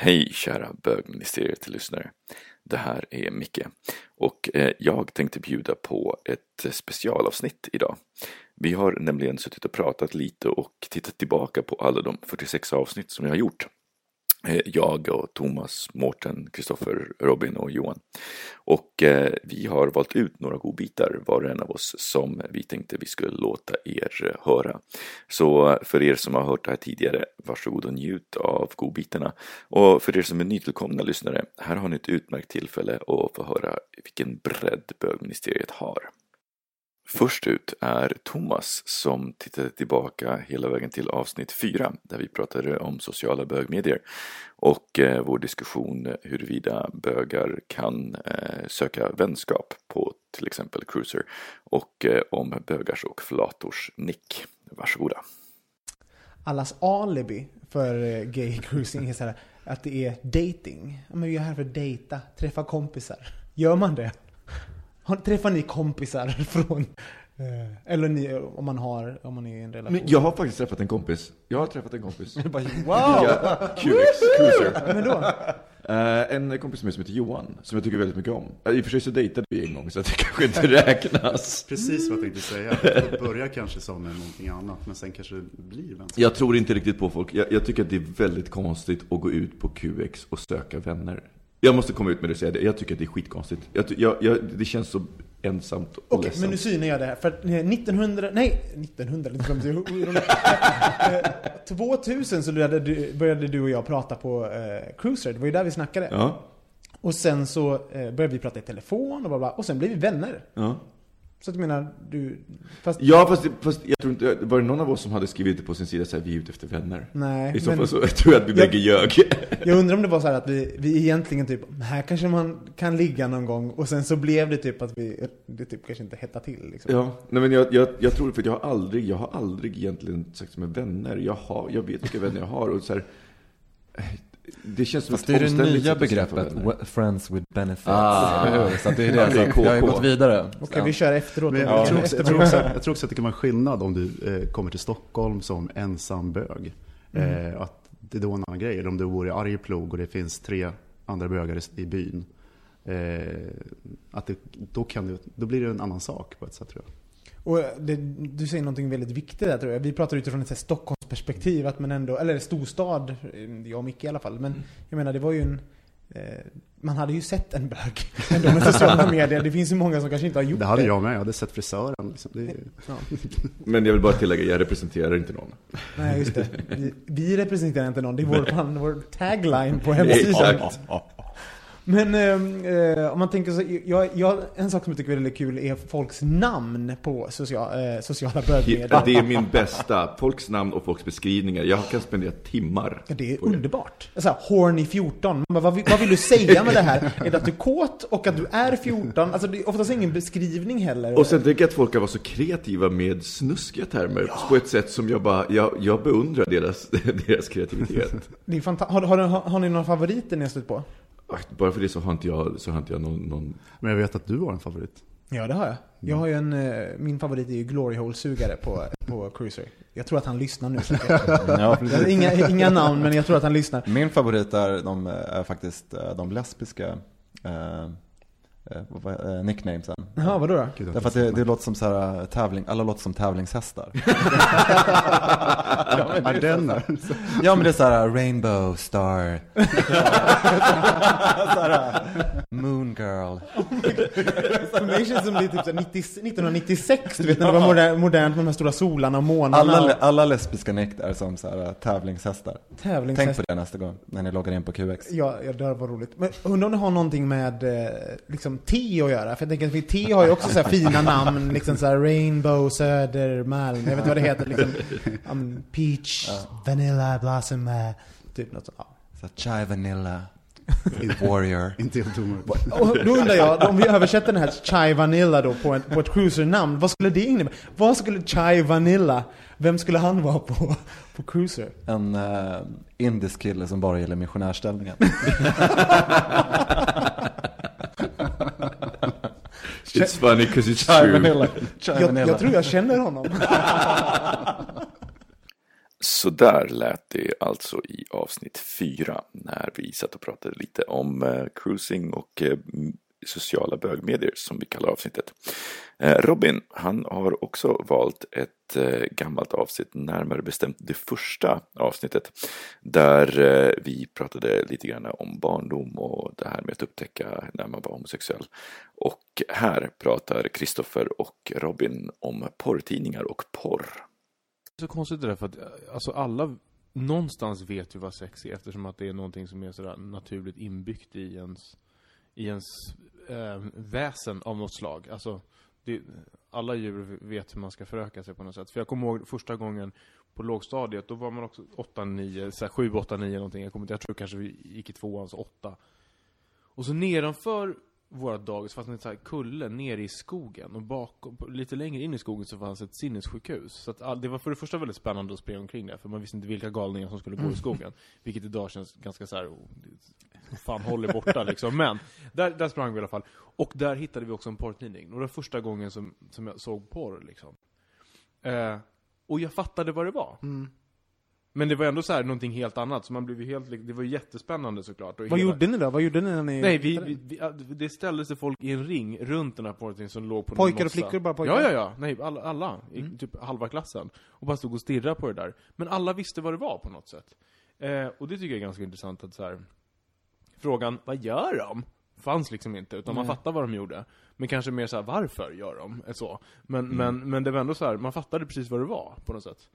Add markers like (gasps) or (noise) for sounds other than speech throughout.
Hej kära bögministeriet-lyssnare. Det här är Micke och eh, jag tänkte bjuda på ett eh, specialavsnitt idag. Vi har nämligen suttit och pratat lite och tittat tillbaka på alla de 46 avsnitt som jag har gjort. Eh, jag och Thomas, Mårten, Kristoffer, Robin och Johan. Och eh, vi har valt ut några godbitar var och en av oss som vi tänkte vi skulle låta er eh, höra. Så eh, för er som har hört det här tidigare, varsågod och njut av godbitarna. Och för er som är nytillkomna lyssnare, här har ni ett utmärkt tillfälle att få höra vilken bredd bögministeriet har. Först ut är Thomas som tittade tillbaka hela vägen till avsnitt 4 där vi pratade om sociala bögmedier och eh, vår diskussion huruvida bögar kan eh, söka vänskap på till exempel Cruiser och eh, om bögars och flators nick. Varsågoda. Allas alibi för eh, gay cruising är så här, att det är dating. Men vi är här för att dejta, träffa kompisar. Gör man det? Har- Träffar ni kompisar (laughs) från... eh, Eller ni, om man har, om man är i en relation? Men jag har faktiskt träffat en kompis. Jag har träffat en kompis. (laughs) Wow! Via QX Cruiser. Men då? Eh, en kompis med som heter Johan, som jag tycker väldigt mycket om. Eh, I och för sig så dejtade vi en gång, så det (laughs) kanske inte räknas. Precis vad jag tänkte säga. Det börjar kanske som någonting annat, men sen kanske det blir vänskap. Jag tror inte riktigt på folk. Jag, jag tycker att det är väldigt konstigt att gå ut på QX och söka vänner. Jag måste komma ut med det och säga det. Jag tycker att det är skitkonstigt. Jag, jag, jag, det känns så ensamt och Okej, ledsamt. men nu synar jag det här. För att eh, 1900, nej, 1900, det kommer jag ihåg. Eh, 2000 så började du, började du och jag prata på eh, Cruiser, det var ju där vi snackade. Ja, Och sen så eh, började vi prata i telefon och bla bla, och sen blev vi vänner. ja. Så att jag menar, du... Fast... Ja, fast, fast jag tror inte, var det någon av oss som hade skrivit det på sin sida så här, vi är ute efter vänner? Nej, I så fall så (laughs) tror jag att vi Jag- bägge ljög. (laughs) jag undrar om det var så här att vi, vi egentligen typ, här kanske man kan ligga någon gång och sen så blev det typ att vi, det typ kanske inte hettade till liksom. Ja, nej men jag, jag, jag tror, för jag har aldrig, jag har aldrig egentligen sagt är vänner. Jag, har, jag vet vilka vänner jag har och så här, det känns som Fast det är det nya begreppet, friends with benefits. Ah. (laughs) Så att det är Ja, det, det är så att jag har ju gått vidare. Okej, vi kör efteråt. Men Ja. jag, tror också, jag, tror också, jag tror också att det kan vara en skillnad om du eh, kommer till Stockholm som ensam bög. Eh, att det är då en annan grej. Eller om du bor i Arjeplog och det finns tre andra bögar i, i byn. Eh, att det, då, kan det, då blir det en annan sak på ett sätt tror jag. Och det, du säger någonting väldigt viktigt där tror jag. Vi pratar utifrån ett Stockholmsperspektiv, att man ändå, eller storstad, jag och Micke i alla fall. Men jag menar, det var ju en... Eh, man hade ju sett en bög (laughs) ändå med sociala medier. Det finns ju många som kanske inte har gjort Det det. hade jag med. Jag hade sett frisören. Liksom. Det, Ja. Men jag vill bara tillägga, jag representerar inte någon. Nej, just det. Vi, vi representerar inte någon. Det är vår, vår tagline på hemsidan. Exakt. Men eh, eh, om man tänker så, jag, jag, en sak som jag tycker är väldigt kul är folks namn på social, eh, sociala bögmedier. Det är min bästa. Folks namn och folks beskrivningar. Jag kan spendera timmar. Ja, det är underbart. Så här, horny 14. Man bara, vad, vill- vad vill du säga med det här? Är det att du är kåt och att du är 14? Alltså det är oftast ingen beskrivning heller. Och sen tänker jag att folk kan vara så kreativa med snuskiga termer på ett sätt som jag bara, jag, jag beundrar deras, (laughs) deras kreativitet. det är fanta- har, har, har, har ni några favoriter ni har stött på? Bara för det så har inte jag, så har inte jag någon, någon... Men jag vet att du har en favorit. Ja, det har jag. Jag har ju en, eh, min favorit är ju Glory Hole-sugare på, på Cruiser. Jag tror att han lyssnar nu. (laughs) jag- har inga, inga namn, men jag tror att han lyssnar. Min favorit är, de, är faktiskt eh, de lesbiska eh, eh, eh, nicknamesen. Jaha, vadå då? Gud, Därför att det, det låter som så här, eh, tävling, alla låter som tävlingshästar. (laughs) Ja, den är. Ja men det är så här Rainbow Star. (laughs) så här, Moon Girl. För mig känns det som det är typ så här 90, 1996, du vet när det var moder- modernt med de här stora solarna och månarna. Alla, alla lesbiska nick är som så här, tävlingshästar. tävlingshästar. Tänk på det nästa gång när ni loggar in på QX. Ja, ja, det var roligt. Men undrar om det har någonting med eh, liksom te att göra? För jag tänker att för te har ju också så här fina namn, liksom så här Rainbow, Söder, Malm, jag vet inte vad det heter. Liksom, um, peach, Vanilla, Blossom, eh, typ något sånt. Ja. Så Chai Vanilla, Warrior. (laughs) Och då undrar jag, om vi översätter den här Chai Vanilla då på, en, på ett cruiser-namn, vad skulle det innebära? Vad skulle Chai Vanilla, vem skulle han vara på, på cruiser? En uh, indisk kille som bara gillar missionärställningen. (laughs) It's funny because it's Chai true. Vanilla. Chai Jag, Vanilla. jag tror jag känner honom. (laughs) Så där lät det alltså i avsnitt fyra när vi satt och pratade lite om eh, cruising och eh, sociala bögmedier som vi kallar avsnittet. Eh, Robin, han har också valt ett eh, gammalt avsnitt, närmare bestämt det första avsnittet, där eh, vi pratade lite grann om barndom och det här med att upptäcka när man var homosexuell. Och här pratar Kristoffer och Robin om porrtidningar och porr. Det är så konstigt det där för att alltså alla någonstans vet ju vad sex är eftersom att det är någonting som är sådär naturligt inbyggt i ens, i ens eh, väsen av något slag. Alltså, det, alla djur vet hur man ska föröka sig på något sätt. För jag kommer ihåg första gången på lågstadiet, då var man också 8, 9, så här 7, 8, 9 någonting. Jag, kommer, inte- jag tror kanske vi gick i tvåan, så 8. Och så nedanför våra dagis fanns en här kulle nere i skogen och bakom, lite längre in i skogen så fanns ett sinnessjukhus. Så att all, det var för det första väldigt spännande att springa omkring där, för man visste inte vilka galningar som skulle gå i skogen. (laughs) Vilket idag känns ganska så här, fan håll er borta liksom. Men, där, där sprang vi i alla fall. Och där hittade vi också en porrtidning. Och det var första gången som, som jag såg porr liksom. Eh, och jag fattade vad det var. Men det var ändå så här någonting helt annat, så man blev ju helt, det var ju jättespännande såklart. Och Vad hela- gjorde ni då? Vad gjorde ni när ni... Nej, vi, vi, vi, det ställdes det folk i en ring runt den här porrtidningen som låg på Pojkar och flickor, bara pojkar? Ja, ja, ja. Nej, alla, alla i typ halva klassen. Och bara stod och stirrade på det där. Men alla visste vad det var på något sätt. Eh, och det tycker jag är ganska intressant att så här, Frågan, vad gör de? Fanns liksom inte, utan man Nej. fattar vad de gjorde. Men kanske mer så här, varför gör de? Eh, Så. Men, men, men det var ändå så här, man fattade precis vad det var på något sätt.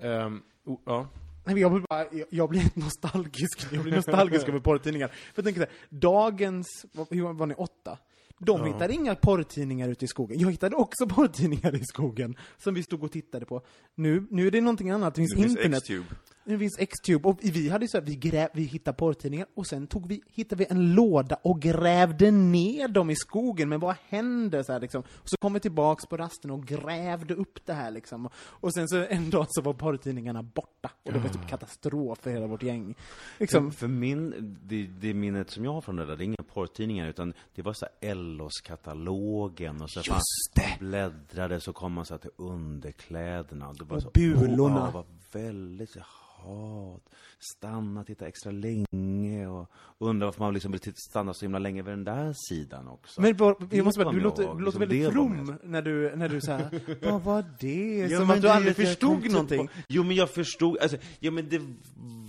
Ehm, oh, ja. Jag blir bara, jag, blir helt (laughs) nostalgisk. Jag blir nostalgisk (laughs) över porrtidningar. För jag tänker så här, dagens, hur var ni, åtta? De Ja. hittade inga porrtidningar ute i skogen. Jag hittade också (laughs) porrtidningar i skogen, som vi stod och tittade på. Nu, nu är det någonting annat, det finns, Det finns internet. X-Tube. Det finns X-Tube, och vi hade så här, vi, gräv, vi hittade porrtidningar, och sen tog vi, hittade vi en låda och grävde ner dem i skogen, men vad hände? Så här, liksom. Och så kom vi tillbaks på rasten och grävde upp det här liksom. Och sen så en dag så var porrtidningarna borta, och det var typ katastrof för hela vårt gäng. Liksom, För, för min, det, det minnet som jag har från det där, det är inga porrtidningar utan det var så här Ellos-katalogen och så Just man det. bläddrade så kom man så här till underkläderna. Det var Och så, bulorna. Det var väldigt, jaha, stanna, titta extra länge och undra varför man liksom vill stanna så himla länge vid den där sidan också. men bara, jag måste bara, du låter, du låter Liksom, väldigt from när du, när du säger (laughs) vad var det? Ja, Som att du aldrig förstod någonting. Jo men jag förstod, alltså, ja men det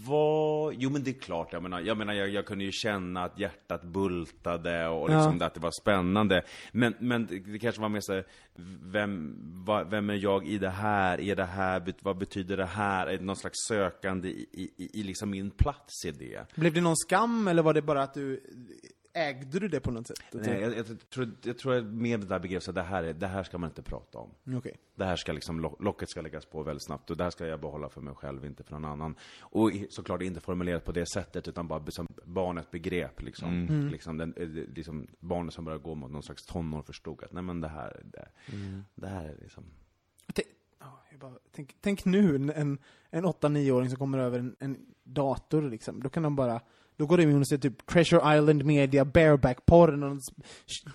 var, jo men det är klart, jag menar, jag, menar, jag, jag kunde ju känna att hjärtat bultade och liksom Ja. att det var spännande. Men, men det, kanske var mer så här, vem, va, vem är jag i det här? Är det här, vad betyder det här? Är det någon slags sökande i, i, i, i liksom min plats i det? Blev det någon skam, eller var det bara att du, ägde du det på något sätt? Nej, jag, jag, tror, jag tror med det där begreppet, så det här, är, det här ska man inte prata om. Okej. Det här ska liksom, lo- locket ska läggas på väldigt snabbt och det här ska jag behålla för mig själv, inte för någon annan. Och såklart inte formulerat på det sättet, utan bara som barnet begrep liksom. Mm. liksom, den, eh, liksom barnet som börjar gå mot någon slags tonår förstod att nej men det här, det, det här är liksom... Tänk, bara, tänk, tänk nu, en, en 8-9-åring som kommer över en, en dator liksom. Då kan de bara, Då går de in och ser typ Treasure Island Media, bareback någon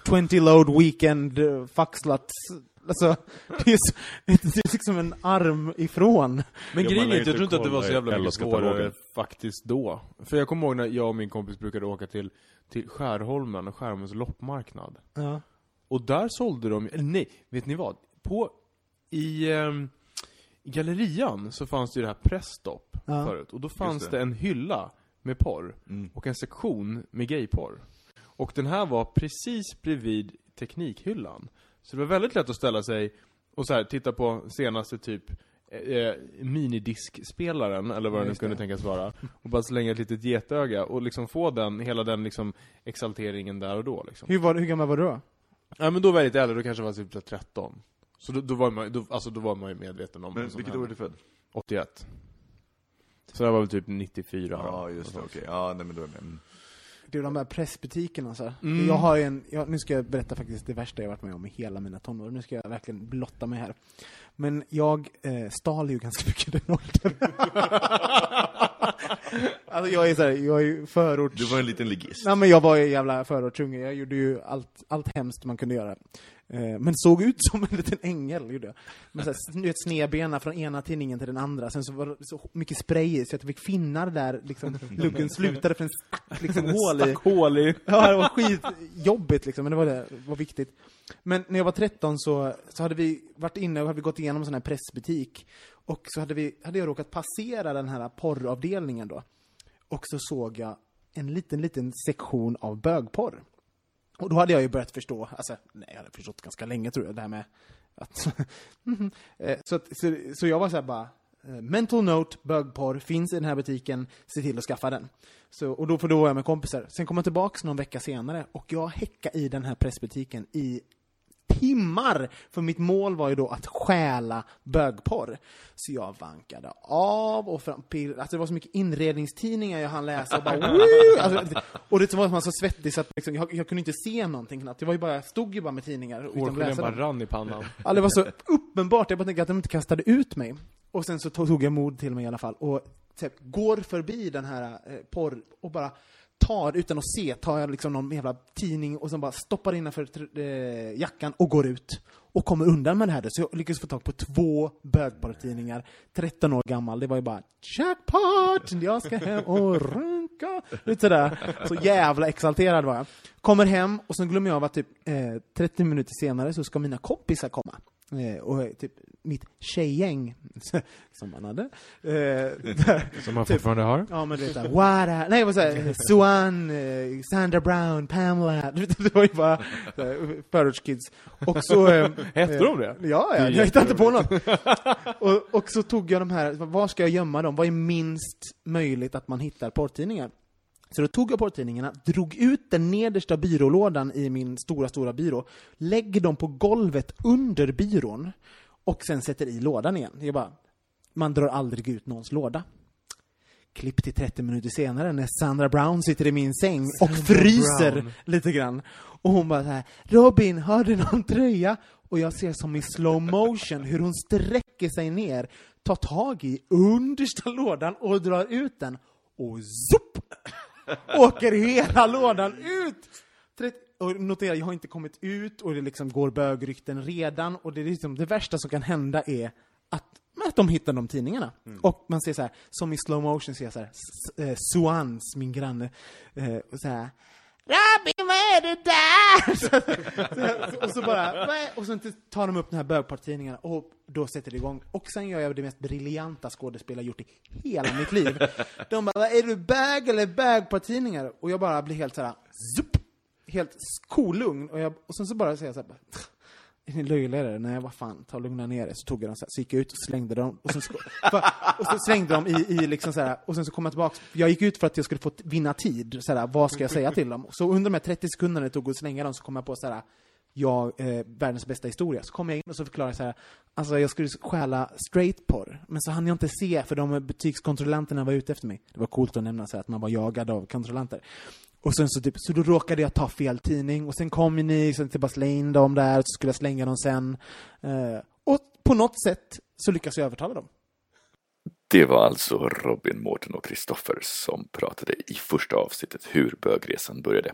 20 load weekend, uh, fucksluts. Alltså, (laughs) det är, så, det är liksom en arm ifrån. Men Ja, grejen är att jag tror inte att det var så jävla mycket svårare faktiskt då. För jag kommer ihåg när jag och min kompis brukade åka till, till Skärholmen och Skärholmens loppmarknad. Ja. Och där sålde de, eller nej, vet ni vad? På, i, i gallerian så fanns det ju det här Pressstopp Ja. förut. Och då fanns det. det. en hylla med porr. Mm. Och en sektion med gayporr. Och den här var precis bredvid teknikhyllan. Så det var väldigt lätt att ställa sig och så här, titta på senaste typ eh, minidiskspelaren, eller vad det nu kunde det. tänkas vara. Och bara slänga ett litet getöga och liksom få den, hela den liksom exalteringen där och då liksom. Hur, var, hur gammal var du då? Ja men då var jag lite äldre, då kanske jag var typ så här 13. Så då, då var man då, alltså då var man ju medveten om Men vilket år är du född? 81. Så det var väl typ 94 då. Ja, just det, okej. Ja, nej men då är jag med. Mm. Det är de här pressbutikerna alltså. Mm. Jag har ju en, jag, nu ska jag berätta faktiskt det värsta jag varit med om i hela mina tonår. Nu ska jag verkligen blotta mig här. Men jag eh, stal ju ganska (laughs) mycket den åldern. (laughs) alltså jag är såhär, jag är ju förorts... Du var en liten ligist. Nej men jag var ju jävla förortsunge, jag gjorde ju allt, allt hemskt man kunde göra. Eh, Men såg ut som en liten ängel, gjorde jag. Med så snedbena från ena tidningen till den andra. Sen så var det så mycket spray så att jag fick finnar där liksom, (laughs) luggen slutade för en stack liksom hål i. Hål i. (laughs) Ja, det var skitjobbigt liksom, men det var, det var viktigt. Men när jag var 13 så, så hade vi varit inne och hade vi gått igenom en sån här pressbutik. Och så hade, vi, hade jag råkat passera den här porravdelningen då. Och så såg jag en liten, liten sektion av bögporr. Och då hade jag ju börjat förstå, alltså, nej jag hade förstått ganska länge tror jag, det här med att... (laughs) Eh, så, att, så, så jag var så här bara, eh, mental note, bögporr, finns i den här butiken, se till att skaffa den. Så, och då, för då var jag med kompisar. Sen kom jag tillbaks någon vecka senare och jag häckade i den här pressbutiken i timmar! För mitt mål var ju då att stjäla bögporr. Så jag vankade av och fram, alltså det var så mycket inredningstidningar jag hann läsa och bara Woo! alltså, Och det var man så svettig så att liksom, jag, jag kunde inte se någonting knappt. Det var ju bara, jag stod ju bara med tidningar utan att Hårgelén läsa bara rann i pannan. Ja, det var så uppenbart. Jag bara tänkte att de inte kastade ut mig. Och sen så tog tog jag mod till mig i alla fall och typ, går förbi den här eh, porr och bara tar, utan att se, tar jag liksom någon jävla tidning och sen bara stoppar innanför eh, jackan och går ut. Och kommer undan med det här. Så jag lyckas få tag på två bögporrtidningar, 13 år gammal. Det var ju bara jackpot! Jag ska hem och runka! Lite sådär. Så jävla exalterad var jag. Kommer hem och sen glömmer jag av att typ eh, 30 minuter senare så ska mina kompisar komma. Eh, och typ mitt tjejgäng, (laughs) som man hade. Eh, där, (laughs) Som man Typ. fortfarande har. Ja men du vet såhär, Wada, nej vad Swan, (laughs) eh, Sandra Brown, Pamela, det var ju bara eh, förortskids. Och så... Eh, Hette eh, de det? Ja, ja, jag hittade inte på något. och, och så tog jag de här, var ska jag gömma dem? Vad är minst möjligt att man hittar porrtidningar? Så då tog jag porrtidningarna, drog ut den nedersta byrålådan i min stora, stora byrå, lägger dem på golvet under byrån och sen sätter i lådan igen. Jag bara, man drar aldrig ut någons låda. Klipp till 30 minuter senare när Sandra Brown sitter i min säng och fryser Brown. lite grann. Och hon bara så här, Robin, har du någon tröja? Och jag ser som i slow motion hur hon sträcker sig ner, tar tag i understa lådan och drar ut den. Och zopp! Åker hela lådan ut! Och notera, jag har inte kommit ut och det liksom går bögrykten redan och det, är liksom, det värsta som kan hända är att, att de hittar de tidningarna. Och man ser så här, som i slow motion ser jag så här, eh, Suans, min granne, eh, och så här Robin, vad är det där? (laughs) Så, så, och så bara, och sen tar de upp den här bögpartidningarna och då sätter det igång. Och sen gör jag det mest briljanta skådespel jag gjort i hela mitt liv. De bara, är du bög eller bögpartidningar? Och jag bara blir helt såhär, zup, helt kolugn. Och, jag, och sen så bara säger jag såhär, är löjligare? Nej, vad fan, ta och lugna ner er. Så tog jag dem så, här, så gick jag ut och slängde dem, och sen, så, för, och så slängde dem i, i liksom så här, och sen så kom jag tillbaks. Jag gick ut för att jag skulle få vinna tid, så här, vad ska jag säga till dem? Så under de här 30 sekunderna det tog att slänga dem så kom jag på så här, jag, eh, världens bästa historia. Så kom jag in och så förklarade jag så här, alltså jag skulle stjäla straight porr, men så hann jag inte se för de butikskontrollanterna var ute efter mig. Det var coolt att nämna så här, att man var jagad av kontrollanter. Och sen så typ, så då råkade jag ta fel tidning, och sen kom ju ni, liksom, sen typ bara slänga in dem där, så skulle jag slänga dem sen. Eh, och på något sätt så lyckas jag övertala dem. Det var alltså Robin, Mårten och Kristoffer som pratade i första avsnittet hur bögresan började.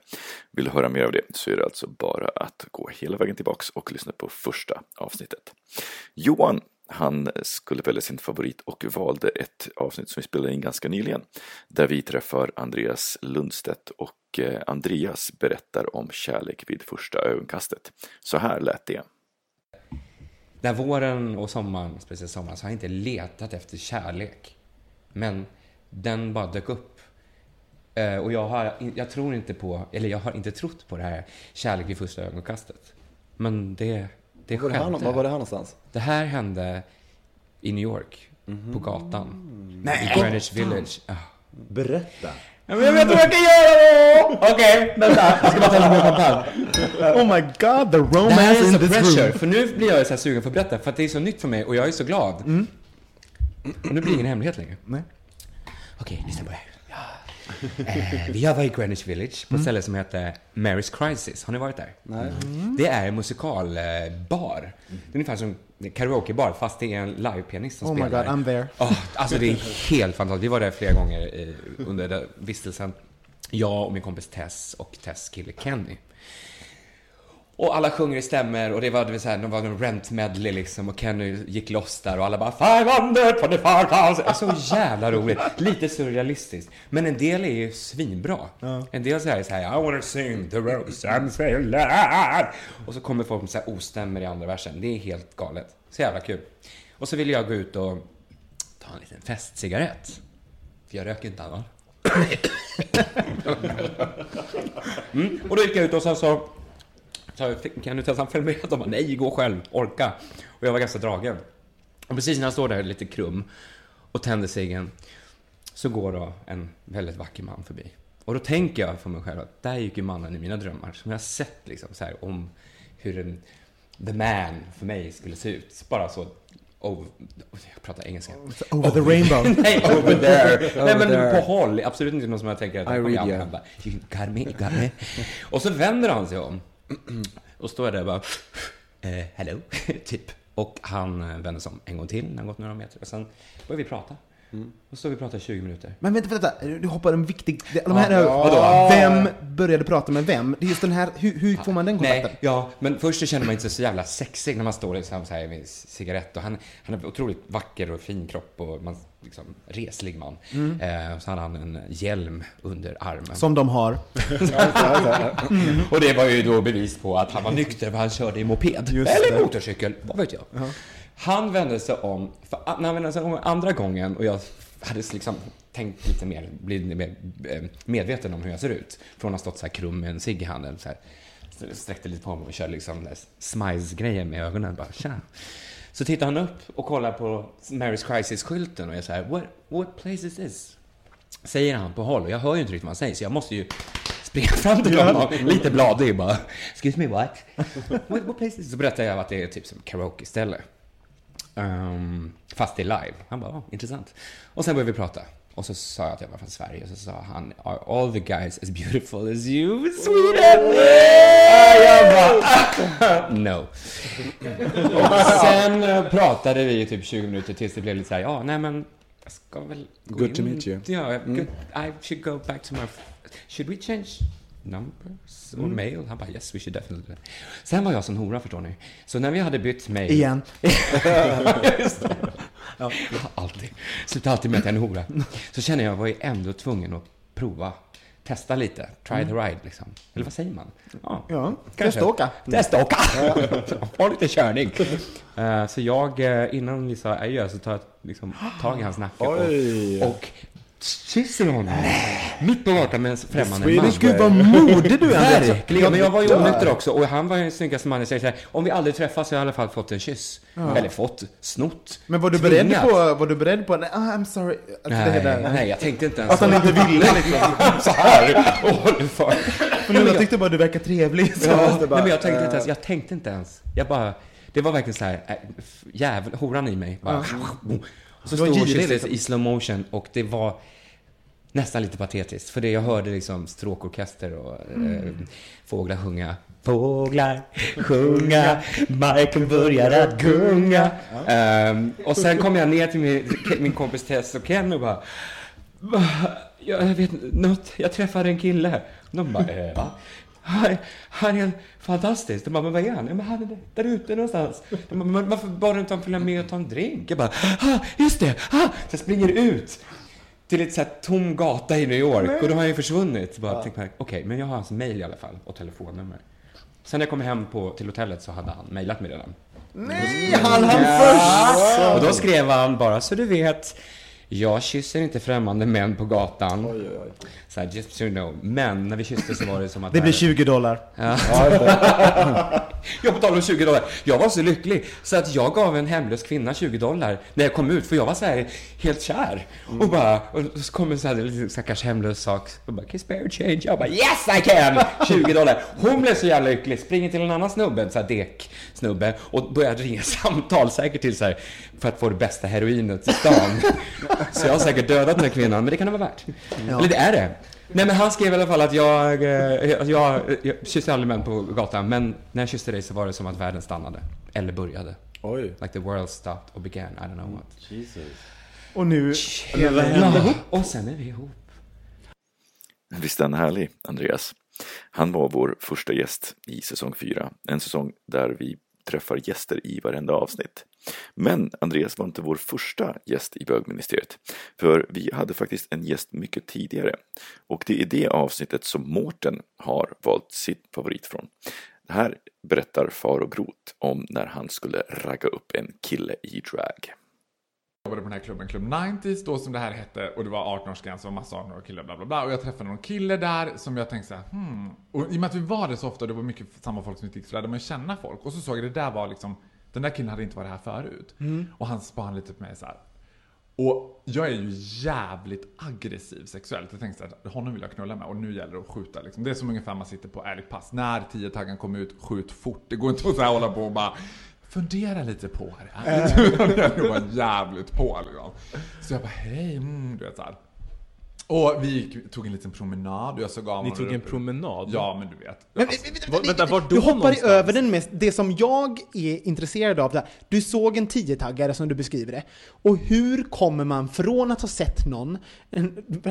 Vill du höra mer av det så är det alltså bara att gå hela vägen tillbaks och lyssna på första avsnittet. Johan, han skulle välja sin favorit och valde ett avsnitt som vi spelade in ganska nyligen där vi träffar Andreas Lundstedt och eh, Andreas berättar om kärlek vid första ögonkastet. Så här lät det. Den våren och sommaren, speciellt sommaren, så har jag inte letat efter kärlek. Men den bara dök upp. Eh, och jag, har, jag tror inte på, eller jag har inte trott på det här kärlek vid första ögonkastet. Men det, det Var det här, var var det här någonstans? Det här hände i New York, på Mhm. gatan. Nej. I Greenwich Village. Ja. Berätta. Ja, men jag vet inte vad jag kan göra då! Okej, vänta. Jag ska bara tälla min champagne. Oh my god, the Det här romance är in så this pressure, room. för nu blir jag så här sugen på att berätta, för att det är så nytt för mig och jag är så glad. Och nu blir det ingen hemlighet längre. Nej. Okej, lyssna på det här. Eh, vi har varit i Greenwich Village på ett ställe som heter Mary's Crisis. Har ni varit där? Nej. Det är en musikalbar. Det är ungefär som karaokebar, fast det är en livepianist som Oh my spelar. god, I'm there. Åh, alltså det är helt fantastiskt. Vi var där flera gånger under vistelsen. Jag och min kompis Tess och Tess kille Kenny. Och alla sjunger i stämmer och det var, det vill säga, det var en rent medley liksom och Kenny gick loss där och alla bara 525 000. Så jävla roligt. Lite surrealistiskt. Men en del är ju svinbra. En del så här är så här I wanna sing the rose I'm feeling Och så kommer folk med så här ostämmer i andra versen. Det är helt galet. Så jävla kul. Och så ville jag gå ut och ta en liten festcigarett. För jag röker inte annars. (coughs) mm. Och då gick jag ut och sen så jag, kan du Tessan följa med? De bara, nej, gå själv, orka. Och jag var ganska dragen. Och precis när jag står där lite krum och tänder ciggen så går då en väldigt vacker man förbi. Och då tänker jag för mig själv att där gick ju mannen i mina drömmar som jag har sett liksom så här om hur en the man för mig skulle se ut. Bara så over, jag pratar engelska. Over the rainbow. (laughs) Nej, over there. (laughs) Nej, men there. på håll. Absolut inte någon som jag tänker att I read you. han bara, you got me, you got me. Och så vänder han sig om. (clears throat) Och står jag där och bara, (sniffs) eh, hello, (laughs) typ. Och han eh, vänder sig om en gång till, när han gått några meter. Och sen börjar vi prata. Och så vi pratar i 20 minuter. Men vänta, vänta, du hoppar en viktig... De här, Ja. vadå? Vem började prata med vem? Det är just den här, hur, hur får man den kontakten? Nej, ja, men först så känner man inte så jävla sexig när man står liksom så här med cigarett. Och han, han är otroligt vacker och fin kropp och man, liksom, reslig man. Eh, så hade han en hjälm under armen. Som de har. (laughs) Och det var ju då bevis på att han var nykter för han körde i moped. Eller motorcykel, vad vet jag. Han vände sig om, när han vände sig om andra gången och jag hade liksom tänkt lite mer, blivit mer eh, medveten om hur jag ser ut. Från att ha stått så här krum med en cigg i handen. Så här, sträckte lite på mig och körde liksom smiles-grejen med ögonen. Bara, tja. Så tittar han upp och kollar på Mary's Crisis-skylten och jag säger what, what place is this? Säger han på håll och jag hör ju inte riktigt vad han säger så jag måste ju springa fram till honom, lite bladig bara. Excuse me what? (laughs) what, what place is this? Så berättar jag att det är typ som karaoke-ställe. Um, fast det är live. Han bara, oh, intressant. Och sen började vi prata. Och så sa jag att jag var från Sverige och så sa han, are all the guys as beautiful as you in Sweden? Och jag bara, no. Och sen eh, pratade vi i typ 20 minuter tills det blev lite så här, ja, nej men jag ska väl gå Good in. to meet you. Ja, good, I should go back to my... Should we change numbers or mail? Han bara, yes, we should definitely do that. Sen var jag sån hora, förstår ni. Så när vi hade bytt mail... Igen. (laughs) Just det. Ja, alltid. Slutar alltid med att jag är en hora. Så känner jag, var ju ändå tvungen att prova. Testa lite. Try the ride, liksom. Eller vad säger man? Ja, Ja, kanske. testa åka. Testa åka! (laughs) Ha lite körning. Eh, Så jag, eh, innan vi sa adjö, så tar jag liksom tag i hans nacke och, och kysser honom. Mitt på gatan med en främmande man. Gud vad modig du är. Verkligen, men jag var ju onykter också och han var ju den snyggaste mannen. Så jag säger, om vi aldrig träffas så har jag i alla fall fått en kyss. Eller fått, snott, Men var du beredd tvingat. på, var du beredd på, nej, ah, I'm sorry. Att det Nej, där- nej, jag tänkte inte ens Att han inte ville (laughs) liksom. så här. Och håller för. För nu, jag tyckte bara du verkar trevlig. Så. Ja, det bara, nej, men jag tänkte inte ens, jag tänkte inte ens. Jag bara, det var verkligen så här, äh, jävel, horan i mig. Bara, och så stod kysstes liksom. i slow motion och det var nästan lite patetiskt. För det jag hörde liksom stråkorkester och Mm. eh, fåglar sjunga Fåglar sjunga, marken börjar att gunga. Ehm, och sen kom jag ner till min, min kompis Tess och Ken och bara, "Va? jag vet något, jag träffade en kille. De bara, eh, va? Han, han är fantastisk. De bara, men vad är han? Ja, men han är där ute någonstans. De bara, men varför bad du inte honom följa med och ta en drink? Jag bara, ah, just det, ah! Så jag springer ut till ett så här tom gata i New York och då har han ju försvunnit. Bara Ja. okej, men jag har hans mail i alla fall och telefonnummer. Sen när jag kom hem på, till hotellet så hade han mailat mig redan. Nej, han hann först! Och då skrev han, bara så du vet, jag kysser inte främmande män på gatan. Så här, just so you know. Men när vi kysste så var det som att... Det blir 20 dollar. Ja. (laughs) jag på tal om 20 dollar. Jag var så lycklig så att jag gav en hemlös kvinna 20 dollar när jag kom ut för jag var så här helt kär. Och bara, och så kom en så här stackars hemlös sak och bara, can you spare change? Jag bara, yes I can! (laughs) 20 dollar. Hon blev så jävla lycklig, springer till en annan snubbe, en så här dek snubbe och börjar ringa (laughs) samtal säkert till så här för att få det bästa heroinet i stan. så jag har säkert dödat den här kvinnan, men det kan det vara värt. Ja. Eller det är det. Nej men han skrev i alla fall att jag, eh, att jag, jag kysste aldrig män på gatan, men när jag kysste dig så var det som att världen stannade. Eller började. Oj. Like the world stopped or began, I don't know what. Jesus. Och nu... Ja, och sen är vi ihop. Visst är han härlig, Andreas? Han var vår första gäst i säsong 4, en säsong där vi träffar gäster i varenda avsnitt. Men Andreas var inte vår första gäst i bögministeriet, för vi hade faktiskt en gäst mycket tidigare. Och det är det avsnittet som Mårten har valt sitt favorit från. Det här berättar Faro Groth om när han skulle ragga upp en kille i drag. Jag jobbade på den här klubben, Club 90s, då som det här hette, och det var 18-årsgräns och massa 18 killar, bla bla bla. Och jag träffade någon kille där som jag tänkte såhär, hmm. Och i och med att vi var där så ofta, och det var mycket samma folk som vi gick så lärde man ju känna folk. Och så såg jag det där var liksom, den där killen hade inte varit här förut. Mm. Och han spann lite på mig så här. Och jag är ju jävligt aggressiv sexuellt. Jag tänkte såhär, honom vill jag knulla med och nu gäller det att skjuta liksom. Det är som ungefär man sitter på ärligt pass. När 10-taggen kommer ut, skjut fort. Det går inte att så här hålla på och bara fundera lite på det. (laughs) Jag var jävligt på liksom. Så jag bara, hej, mm, du vet såhär. Och vi gick, tog en liten promenad och jag såg av Ni tog en promenad? Ja, men du vet. Men, Alltså, Va- vänta, var du då hoppar någonstans? över den mest, det som jag är intresserad av. Där. Du såg en tiotaggare som du beskriver det. Och hur kommer man från att ha sett någon, det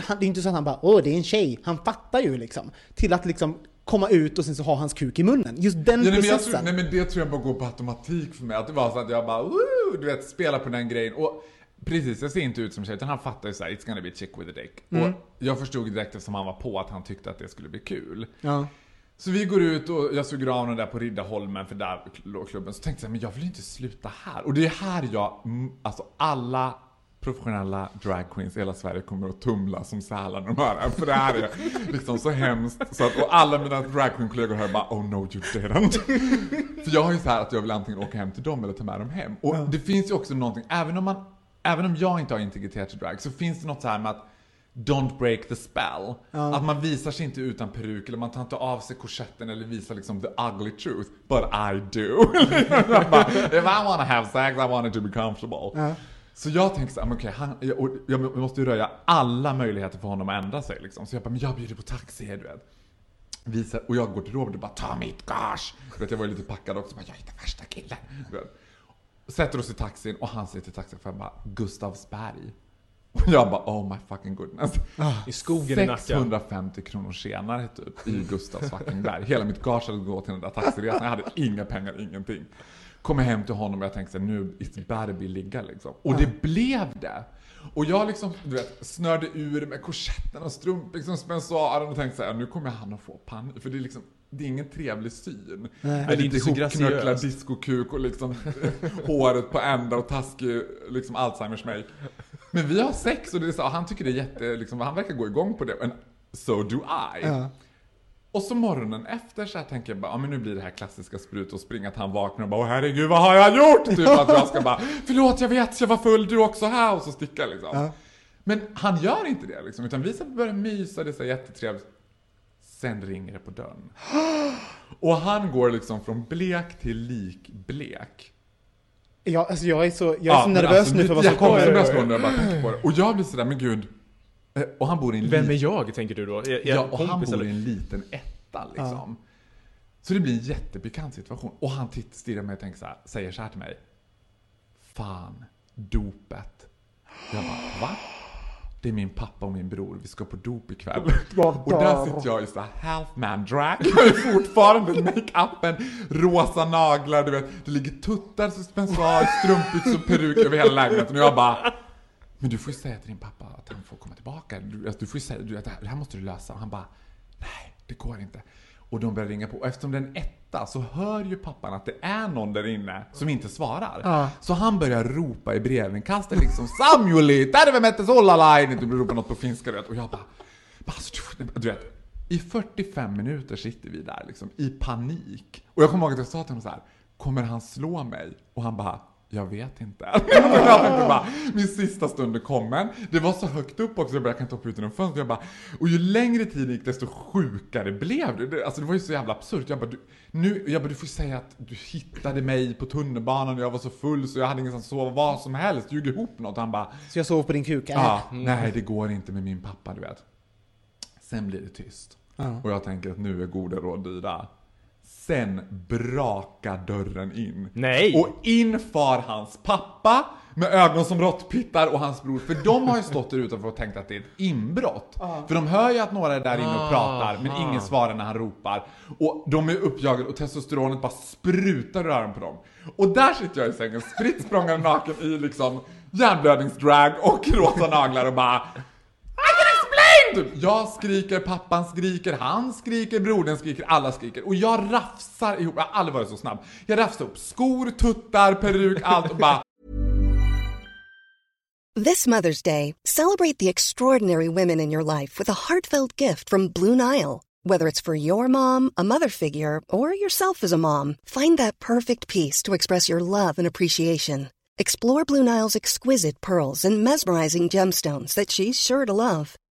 är inte så att han bara åh det är en tjej, han fattar ju liksom. Till att liksom komma ut och sen så ha hans kuk i munnen. Just den Ja, nej, men jag processen. tror, nej men det tror jag bara går på automatik för mig. Att det var så att jag bara, Woo! du vet, spela på den grejen. Och precis, jag ser inte ut som tjej, utan han fattar ju såhär, it's gonna be a chick with a dick. Mm. Och jag förstod direkt eftersom han var på att han tyckte att det skulle bli kul. Ja. Så vi går ut och jag suger av honom där på Riddarholmen, för där låg klubben. Så tänkte jag, men jag vill inte sluta här. Och det är här jag, mm, alltså alla professionella dragqueens i hela Sverige kommer att tumla som sälar när de hör det. För det här är (laughs) liksom så hemskt. Så att, och alla mina dragqueen-kollegor hör bara oh no you didn't. (laughs) För jag har ju så här att jag vill antingen åka hem till dem eller ta med dem hem. Och det finns ju också någonting, även om man, även om jag inte har integritet till drag, så finns det något så här med att Don't break the spell. Ja. Att man visar sig inte utan peruk eller man tar inte av sig korsetten eller visar liksom the ugly truth. But I do. (laughs) Bara, If I wanna have sex I want it to be comfortable. Ja. Så jag tänker så här, men okej, han, jag, jag måste ju röja alla möjligheter för honom att ändra sig liksom. Så jag bara, men jag bjuder på taxi du vet. Visar, och jag går till Robert och bara, ta mitt gage! Du vet, jag var ju lite packad också, bara, jag är den värsta killen. Du vet. Sätter oss i taxin och han säger till taxichauffören bara, Gustavsberg. Och (laughs) jag bara, oh my fucking goodness. I skogen i Nacka. 650 kronor senare typ, i Gustavs fucking berg. Hela mitt gage hade gått till den där taxiresan. Jag hade inga pengar, ingenting. Kommer hem till honom och jag tänkte så här, nu, it's better be ligga liksom. Och det blev det. Och jag liksom, du vet, snörde ur med korsetten och strump, spensaren och tänkte så här, nu kommer han att få panik. För det är liksom, det är ingen trevlig syn. Nej. Med det är så ihopknöcklad diskokuk och liksom (laughs) håret på ända och taskig liksom Alzheimers make. Men vi har sex och det är så, han tycker det är jätte, liksom, han verkar gå igång på det. And so do I. Ja. Och så morgonen efter så här tänker jag bara, ja men nu blir det här klassiska sprut och springa att han vaknar och bara, åh herregud vad har jag gjort? Typ att jag ska bara, förlåt jag vet jag var full, du också här och så sticka liksom. Ja. Men han gör inte det liksom, utan vi så börjar mysa, det är så jättetrevligt. Sen ringer det på dörren. (gasps) Och han går liksom från blek till likblek. Ja, alltså jag är så, jag är Ja, så nervös alltså, nu för vad som jag kommer. Jag när jag bara tänker på det. Och jag blir sådär, men gud. Eh, Och han bor i en Vem liten- är jag, tänker du då? Är, är Ja, och han bor eller? i en liten etta liksom. Så det blir en jättepikant situation. Och han stirrar mig och tänker så här, säger så här till mig. Fan, dopet. Jag bara, va? Det är min pappa och min bror, vi ska på dop ikväll. (laughs) Och där sitter jag i så här half man drag. Jag är fortfarande makeupen, rosa naglar, du vet. Det ligger tuttar, suspensoar, strumpbyxor, peruk över hela lägenheten. Och jag bara, men du får ju säga till din pappa att han får komma tillbaka. Du, alltså, du får ju säga, du, att det här- det här måste du lösa. Och han bara, nej, det går inte. Och de börjar ringa på. Och eftersom det är en etta så hör ju pappan att det är någon där inne som inte svarar. Ja. Så han börjar ropa i brevinkastet liksom Samueli, terve mette sollalain! Du ropar något på finska vet. Och jag bara alltså, du, du vet. I 45 minuter sitter vi där liksom i panik. Och jag kommer ihåg att jag sa till honom så här, kommer han slå mig? Och han bara, jag vet inte. (laughs) jag tänkte bara, min sista stund är kommen. Det var så högt upp också, jag bara, jag kan inte hoppa ut genom fönstret. Jag bara, och ju längre tid gick desto sjukare blev det. det. Alltså det var ju så jävla absurt. Jag bara, du, nu, jag bara, du får säga att du hittade mig på tunnelbanan och jag var så full så jag hade ingenstans att sova, vad som helst. Ljug ihop något. Han bara, Så jag sov på din kuk? Ja, Mm. nej det går inte med min pappa, du vet. Sen blir det tyst. Ja. Och jag tänker att nu är goda råd dyra. Sen brakar dörren in. Nej! Och in far hans pappa med ögon som råttpittar och hans bror. För de har ju stått där utanför och tänkt att det är ett inbrott. För de hör ju att några är där inne och pratar, men Aha. ingen svarar när han ropar. Och de är uppjagade och testosteronet bara sprutar i öronen på dem. Och där sitter jag i sängen, spritt språngande naken i liksom hjärnblödningsdrag och (laughs) rosa naglar och bara Typ. Jag skriker, pappan skriker, han skriker, brodern skriker, alla skriker. Och jag rafsar ihop, jag har aldrig varit så snabb. Jag rafsar ihop skor, tuttar, peruk, allt och bara This Mother's Day, celebrate the extraordinary women in your life with a heartfelt gift from Blue Nile. Whether it's for your mom, a mother figure, or yourself as a mom, find that perfect piece to express your love and appreciation. Explore Blue Nile's exquisite pearls and mesmerizing gemstones that she's sure to love.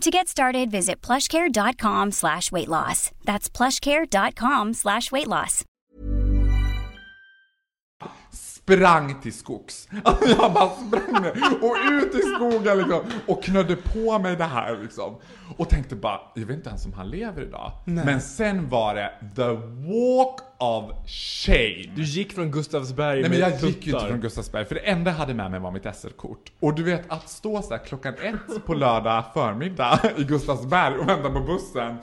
To get started, visit plushcare.com slash weight loss. That's plushcare.com slash weight loss. sprang till skogs. Alltså (laughs) jag bara sprang ner och ut i skogen liksom och knödde på mig det här liksom. Och tänkte bara, jag vet inte ens om han lever idag. Nej. Men sen var det the walk of shame. Du gick från Gustavsberg Nej men jag gick ju inte tuttar. från Gustavsberg för det enda jag hade med mig var mitt SL-kort. Och du vet att stå så här klockan ett på lördag förmiddag i Gustavsberg och vänta på bussen.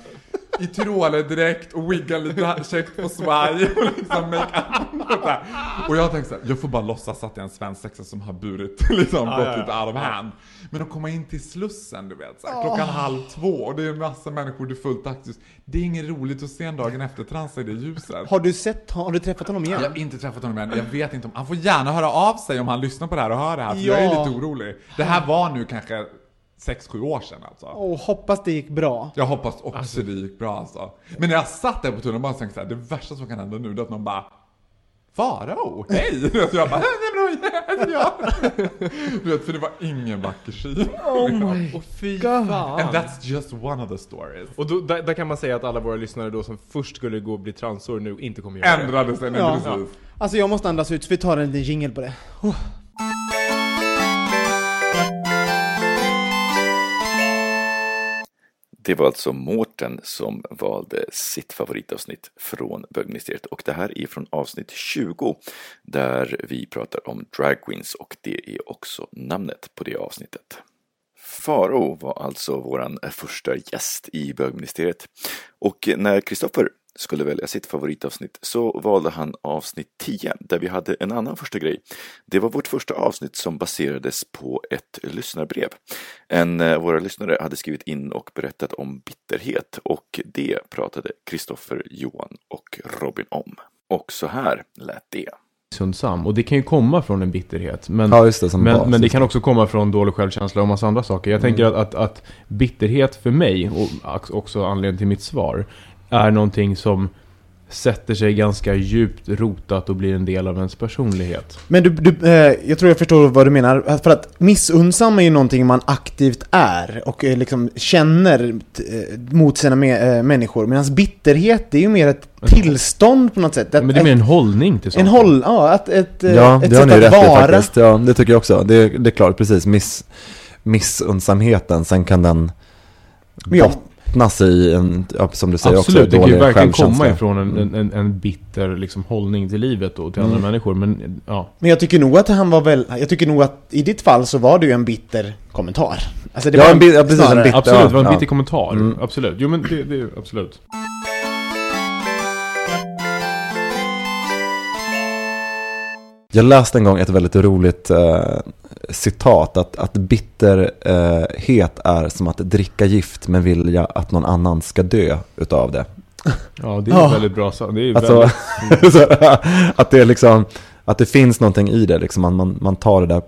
I tyroledräkt och wigga lite käckt på svaj och liksom make-up och där. Och jag tänkte såhär, jag får bara låtsas att jag är en svensexa som har burit (laughs) liksom, Ja, gått ja, ja. lite out of hand. Men att komma in till Slussen du vet, så här, klockan halv två och det är en massa människor, det är fullt taxis. Det är inget roligt att se en dagen efter transa i det ljuset. Har du sett, har du träffat honom igen? Jag har inte träffat honom än, jag vet inte om, han får gärna höra av sig om han lyssnar på det här och hör det här, för jag är Ja. lite orolig. Det här var nu kanske 6-7 år sedan alltså. Och hoppas det gick bra. Jag hoppas också det gick bra alltså. Men när jag satt där på tunnelbanan tänkte jag såhär, det värsta som kan hända nu är att någon bara Farao, hej! Så (laughs) jag bara, nej men det är (laughs) jag. Du vet, för det var ingen vacker syn. Oh my Och fy fan. And that's just one of the stories. Och då, där, där kan man säga att alla våra lyssnare då som först skulle gå och bli transor nu inte kommer göra det. Ändrade sig, nej, precis. Alltså jag måste andas ut, så vi tar en liten jingle på det. Oh. Det var alltså Mårten som valde sitt favoritavsnitt från bögministeriet och det här är från avsnitt 20 där vi pratar om drag queens och det är också namnet på det avsnittet. Faro var alltså våran första gäst i bögministeriet och när Kristoffer skulle välja sitt favoritavsnitt så valde han avsnitt 10 där vi hade en annan första grej. Det var vårt första avsnitt som baserades på ett lyssnarbrev. En av våra lyssnare hade skrivit in och berättat om bitterhet och det pratade Kristoffer, Johan och Robin om. Och så här lät det. Sundsam. Och det kan ju komma från en bitterhet. Men, Ja, just det, som men, bas, men det kan också komma från dålig självkänsla och massa andra saker. Jag tänker Mm. att, att, att bitterhet för mig, och också anledningen till mitt svar, är någonting som sätter sig ganska djupt rotat och blir en del av ens personlighet. Men du, du eh, jag tror jag förstår vad du menar. För att missunnsam är ju någonting man aktivt är och eh, liksom känner eh, mot sina me- eh, människor. Medan bitterhet, det är ju mer ett tillstånd på något sätt. Ett, Men det är mer en hållning till En saker. håll, ja, ett, ett, eh, Ja, ett det sätt att rätt vara. faktiskt. Ja, det tycker jag också. Det, det är klart, precis. Miss, missunnsamheten, sen kan den Ja. Bottnas i en, som du säger Absolut, också, det kan ju dålig verkligen komma självkänsla. ifrån en, Mm. en, en, en bitter liksom, hållning till livet och till andra Mm. människor. Men ja, Men jag tycker nog att han var väl, jag tycker nog att i ditt fall så var det ju en bitter kommentar. Alltså det Ja, var en bit- ja, precis, en bitter- absolut, det var en ja. bitter kommentar. Mm. Absolut. Jo men det, det absolut. Jag läste en gång ett väldigt roligt eh, citat, att, att bitterhet är som att dricka gift men vilja att någon annan ska dö utav det. Ja, det är Ja. väldigt bra sagt. Det är Alltså, (laughs) att det är liksom, att det finns någonting i det, liksom, man, man, man tar det där,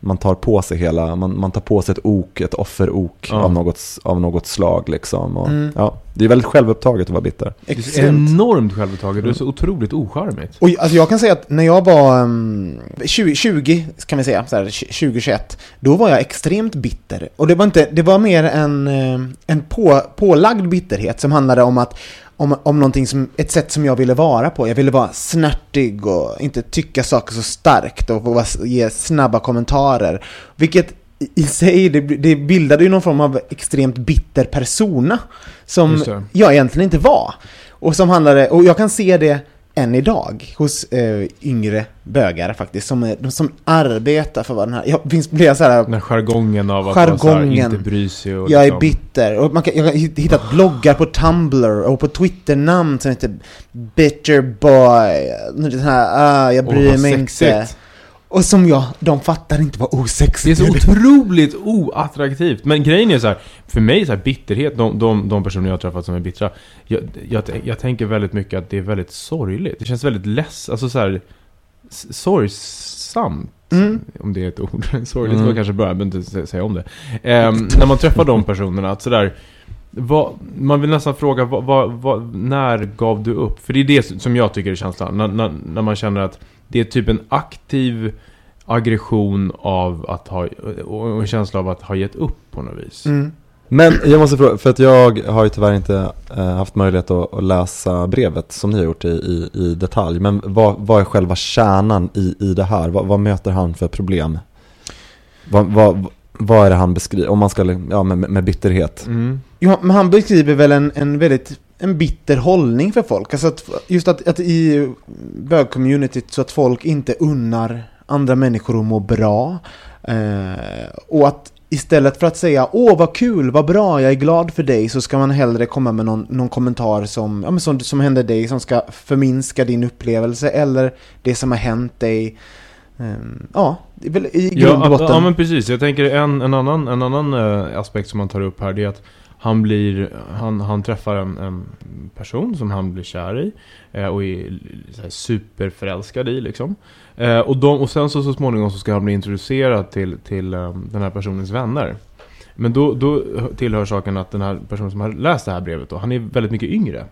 man tar på sig hela, man, man tar på sig ett ok, ett offerok Ja. av, något, av något slag liksom. Och, Mm. ja, det är väldigt självupptaget att vara bitter. Det är Extremt. enormt självupptaget. Det är så otroligt ocharmigt. Och alltså jag kan säga att när jag var um, 20, 20, kan vi säga, så här, 2021, då var jag extremt bitter. Och det var, inte, det var mer en, eh, en på, pålagd bitterhet som handlade om att om, om någonting som, ett sätt som jag ville vara på. Jag ville vara snärtig och inte tycka saker så starkt och ge snabba kommentarer. Vilket i- sig, det, det bildade ju någon form av extremt bitter persona som jag egentligen inte var. Och som handlade, och jag kan se det än idag hos eh, yngre bögar faktiskt, som, är- de som arbetar för vad den här, jag finns blir jag så här, Den här jargongen av att vara så här, Jargongen. inte bry sig och jag är liksom- bitter. Och man kan, jag har hittat bloggar på Tumblr och på Twitter-namn som heter Bitter Boy. Den här, ah, jag bryr vad mig sexigt. inte. Och som jag, de fattar inte vad Det är osexigt så otroligt oattraktivt. Men grejen är så här, för mig så här bitterhet, de, de, de personer jag har träffat som är bittra, jag, jag, jag tänker väldigt mycket att det är väldigt sorgligt. Det känns väldigt less, alltså så här, sorgsamt. Mm. Om det är ett ord. (laughs) Sorgligt Mm. var kanske bra, jag behöver inte sä- säga om det. Ehm, när man träffar de personerna, att sådär, vad, man vill nästan fråga, vad, vad, vad, när gav du upp? För det är det som jag tycker är känslan. När, när, när man känner att det är typ en aktiv aggression av att ha, och en känsla av att ha gett upp på något vis. Mm. Men jag måste fråga, för att jag har ju tyvärr inte eh, haft möjlighet att, att läsa brevet som ni har gjort i, i, i detalj. Men vad, vad är själva kärnan i, i det här? Vad, vad möter han för problem? Vad, vad, vad är det han beskriver, om man ska, ja med, med bitterhet? Mm. Ja, men han beskriver väl en, en väldigt en bitter hållning för folk. Alltså att, just att, att i bögcommunityt så att folk inte unnar andra människor att må bra. Eh, och att istället för att säga åh vad kul, vad bra, jag är glad för dig så ska man hellre komma med någon, någon kommentar som, ja, men som, som händer dig som ska förminska din upplevelse eller det som har hänt dig. Eh, ja, i grund och Ja, botten. ja men precis. Jag tänker en, en annan, en annan eh, aspekt som man tar upp här det är att han blir, han, han träffar en, en person som han blir kär i eh, och är så här superförälskad i liksom. Eh, och, de, och sen så, så småningom så ska han bli introducerad till, till eh, den här personens vänner. Men då, då tillhör saken att den här personen som har läst det här brevet då, han är väldigt mycket yngre.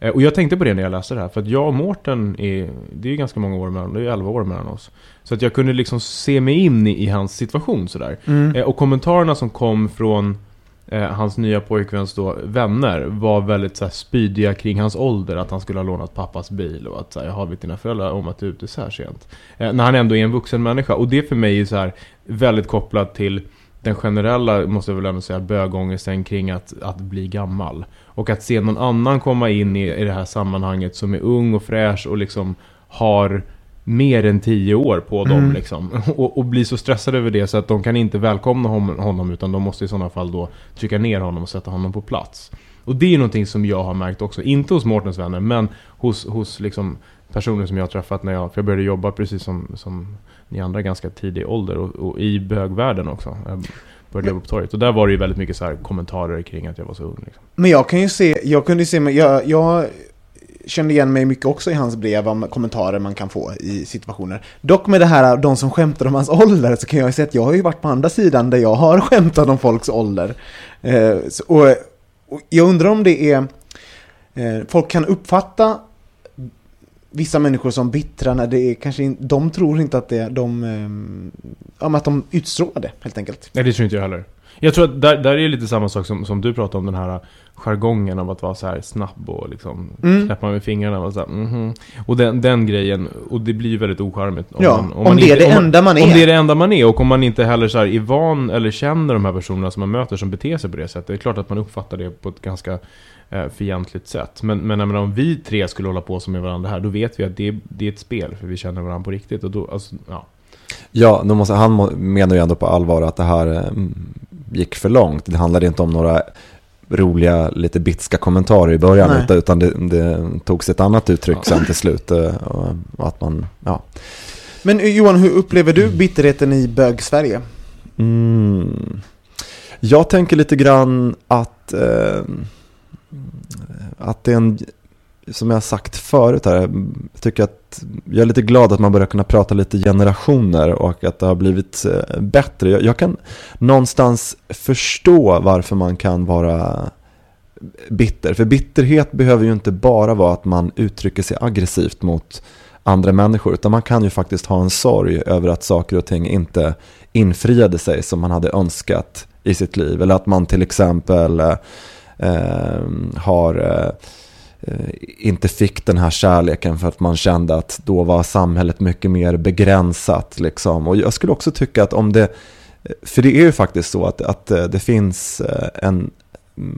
Eh, Och jag tänkte på det när jag läste det här, för att jag och Mårten är, det är ganska många år mellan, det är 11 år mellan oss. Så att jag kunde liksom se mig in i, i hans situation sådär. Mm. Eh, Och kommentarerna som kom från eh, hans nya pojkväns då, vänner var väldigt så här, spydiga kring hans ålder. Att han skulle ha lånat pappas bil och att så här, jag har vet dina föräldrar om att du är ute så här sent. Eh, när han ändå är en vuxen människa. Och det för mig är så här väldigt kopplat till den generella, måste jag väl ändå säga, bögångesten kring att, att bli gammal. Och att se någon annan komma in i, i det här sammanhanget som är ung och fräsch och liksom har mer än tio år på dem Mm. liksom. (laughs) Och, och bli så stressade över det så att de kan inte välkomna hon- honom utan de måste i sådana fall då trycka ner honom och sätta honom på plats. Och det är någonting som jag har märkt också, inte hos Mårtens vänner men hos, hos liksom personer som jag har träffat när jag, för jag började jobba precis som, som ni andra ganska tidig ålder och, och i bögvärlden också. Jag började jobba på torget och där var det ju väldigt mycket så kommentarer kring att jag var så ung. Liksom. Men jag kan ju se, jag kunde se, men jag, jag kände igen mig mycket också i hans brev om kommentarer man kan få i situationer. Dock med det här, de som skämtar om hans ålder, så kan jag ju säga att jag har ju varit på andra sidan där jag har (laughs) skämtat om folks ålder. Eh, så- och, och jag undrar om det är, eh, folk kan uppfatta vissa människor som bittra när det är kanske in, de tror inte att det, de, eh, ja, men att de utstrålar det helt enkelt. Nej det tror inte jag heller. Jag tror att där, där är det lite samma sak som, som du pratade om den här jargongen av att vara så här snabb och liksom Mm. knäppa med fingrarna och så här, mhm. Och den, den grejen, och det blir väldigt ocharmigt. Ja, om det är det om enda man Om är. det är det enda man är och om man inte heller så här är van eller känner de här personerna som man möter som beter sig på det sättet. Det är klart att man uppfattar det på ett ganska eh, fientligt sätt. Men, men menar, om vi tre skulle hålla på som med varandra här, då vet vi att det, är- det är ett spel, för vi känner varandra på riktigt. Och då, alltså, ja. Ja, då måste, han menar ju ändå på allvar att det här eh, gick för långt. Det handlade inte om några roliga, lite bitska kommentarer i början, Nej. utan, det, det tog sig ett annat uttryck sen till slut. eh, Och, och att man, ja. Men eh, Johan, hur upplever du bitterheten i bög-Sverige? Mm. Jag tänker lite grann att, eh, att det är en, som jag har sagt förut här, jag tycker att jag är lite glad att man börjar kunna prata lite generationer och att det har blivit eh, bättre. Jag, jag kan någonstans förstå varför man kan vara bitter. För bitterhet behöver ju inte bara vara att man uttrycker sig aggressivt mot andra människor, utan man kan ju faktiskt ha en sorg över att saker och ting inte infriade sig som man hade önskat i sitt liv. Eller att man till exempel eh, eh har eh, Eh, inte fick den här kärleken för att man kände att då var samhället mycket mer begränsat. Liksom. Och jag skulle också tycka att om det, eh, för det är ju faktiskt så att, att eh, det finns en,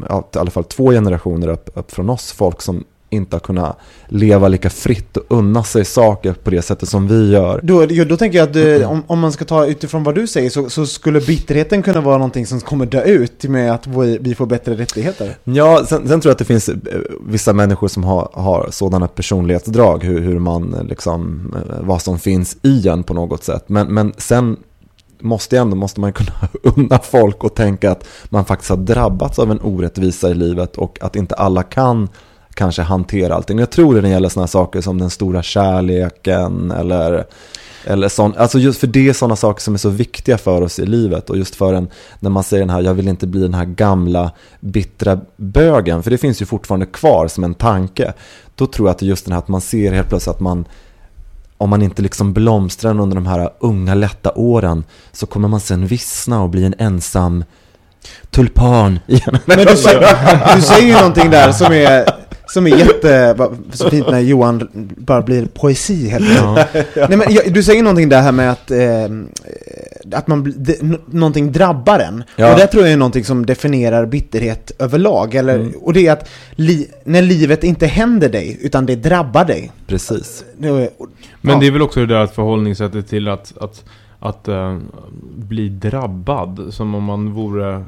ja, i alla fall två generationer upp, upp från oss, folk som inte har kunnat leva lika fritt och unna sig saker på det sättet som vi gör. Då, då tänker jag att eh, om, om man ska ta utifrån vad du säger så, så skulle bitterheten kunna vara någonting som kommer dö ut med att vi, vi får bättre rättigheter. Ja, sen, sen tror jag att det finns eh, vissa människor som har, har sådana personlighetsdrag, hur, hur man eh, liksom, eh, vad som finns i en på något sätt. Men, men sen måste, ändå, måste man kunna (laughs) unna folk och tänka att man faktiskt har drabbats av en orättvisa i livet och att inte alla kan kanske hantera allting. Jag tror det när det gäller sådana saker som den stora kärleken eller eller sån, alltså just för det är sådana saker som är så viktiga för oss i livet och just för en, när man säger den här, jag vill inte bli den här gamla bittra bögen, för det finns ju fortfarande kvar som en tanke. Då tror jag att det är just den här att man ser helt plötsligt att man, om man inte liksom blomstrar under de här unga lätta åren, så kommer man sen vissna och bli en ensam tulpan. Men du, du säger ju någonting där som är, som är jätte, så fint när Johan bara blir poesi helt plötsligt. Nej, men jag- du säger någonting där här med att, eh, att man, det, någonting drabbar en. Ja. Och det tror jag är någonting som definierar bitterhet överlag. Eller, Mm. Och det är att li, när livet inte händer dig, utan det drabbar dig. Precis. Det är- Men ja. det är väl också det där att förhållningssättet till att, att, att eh, bli drabbad. Som om man vore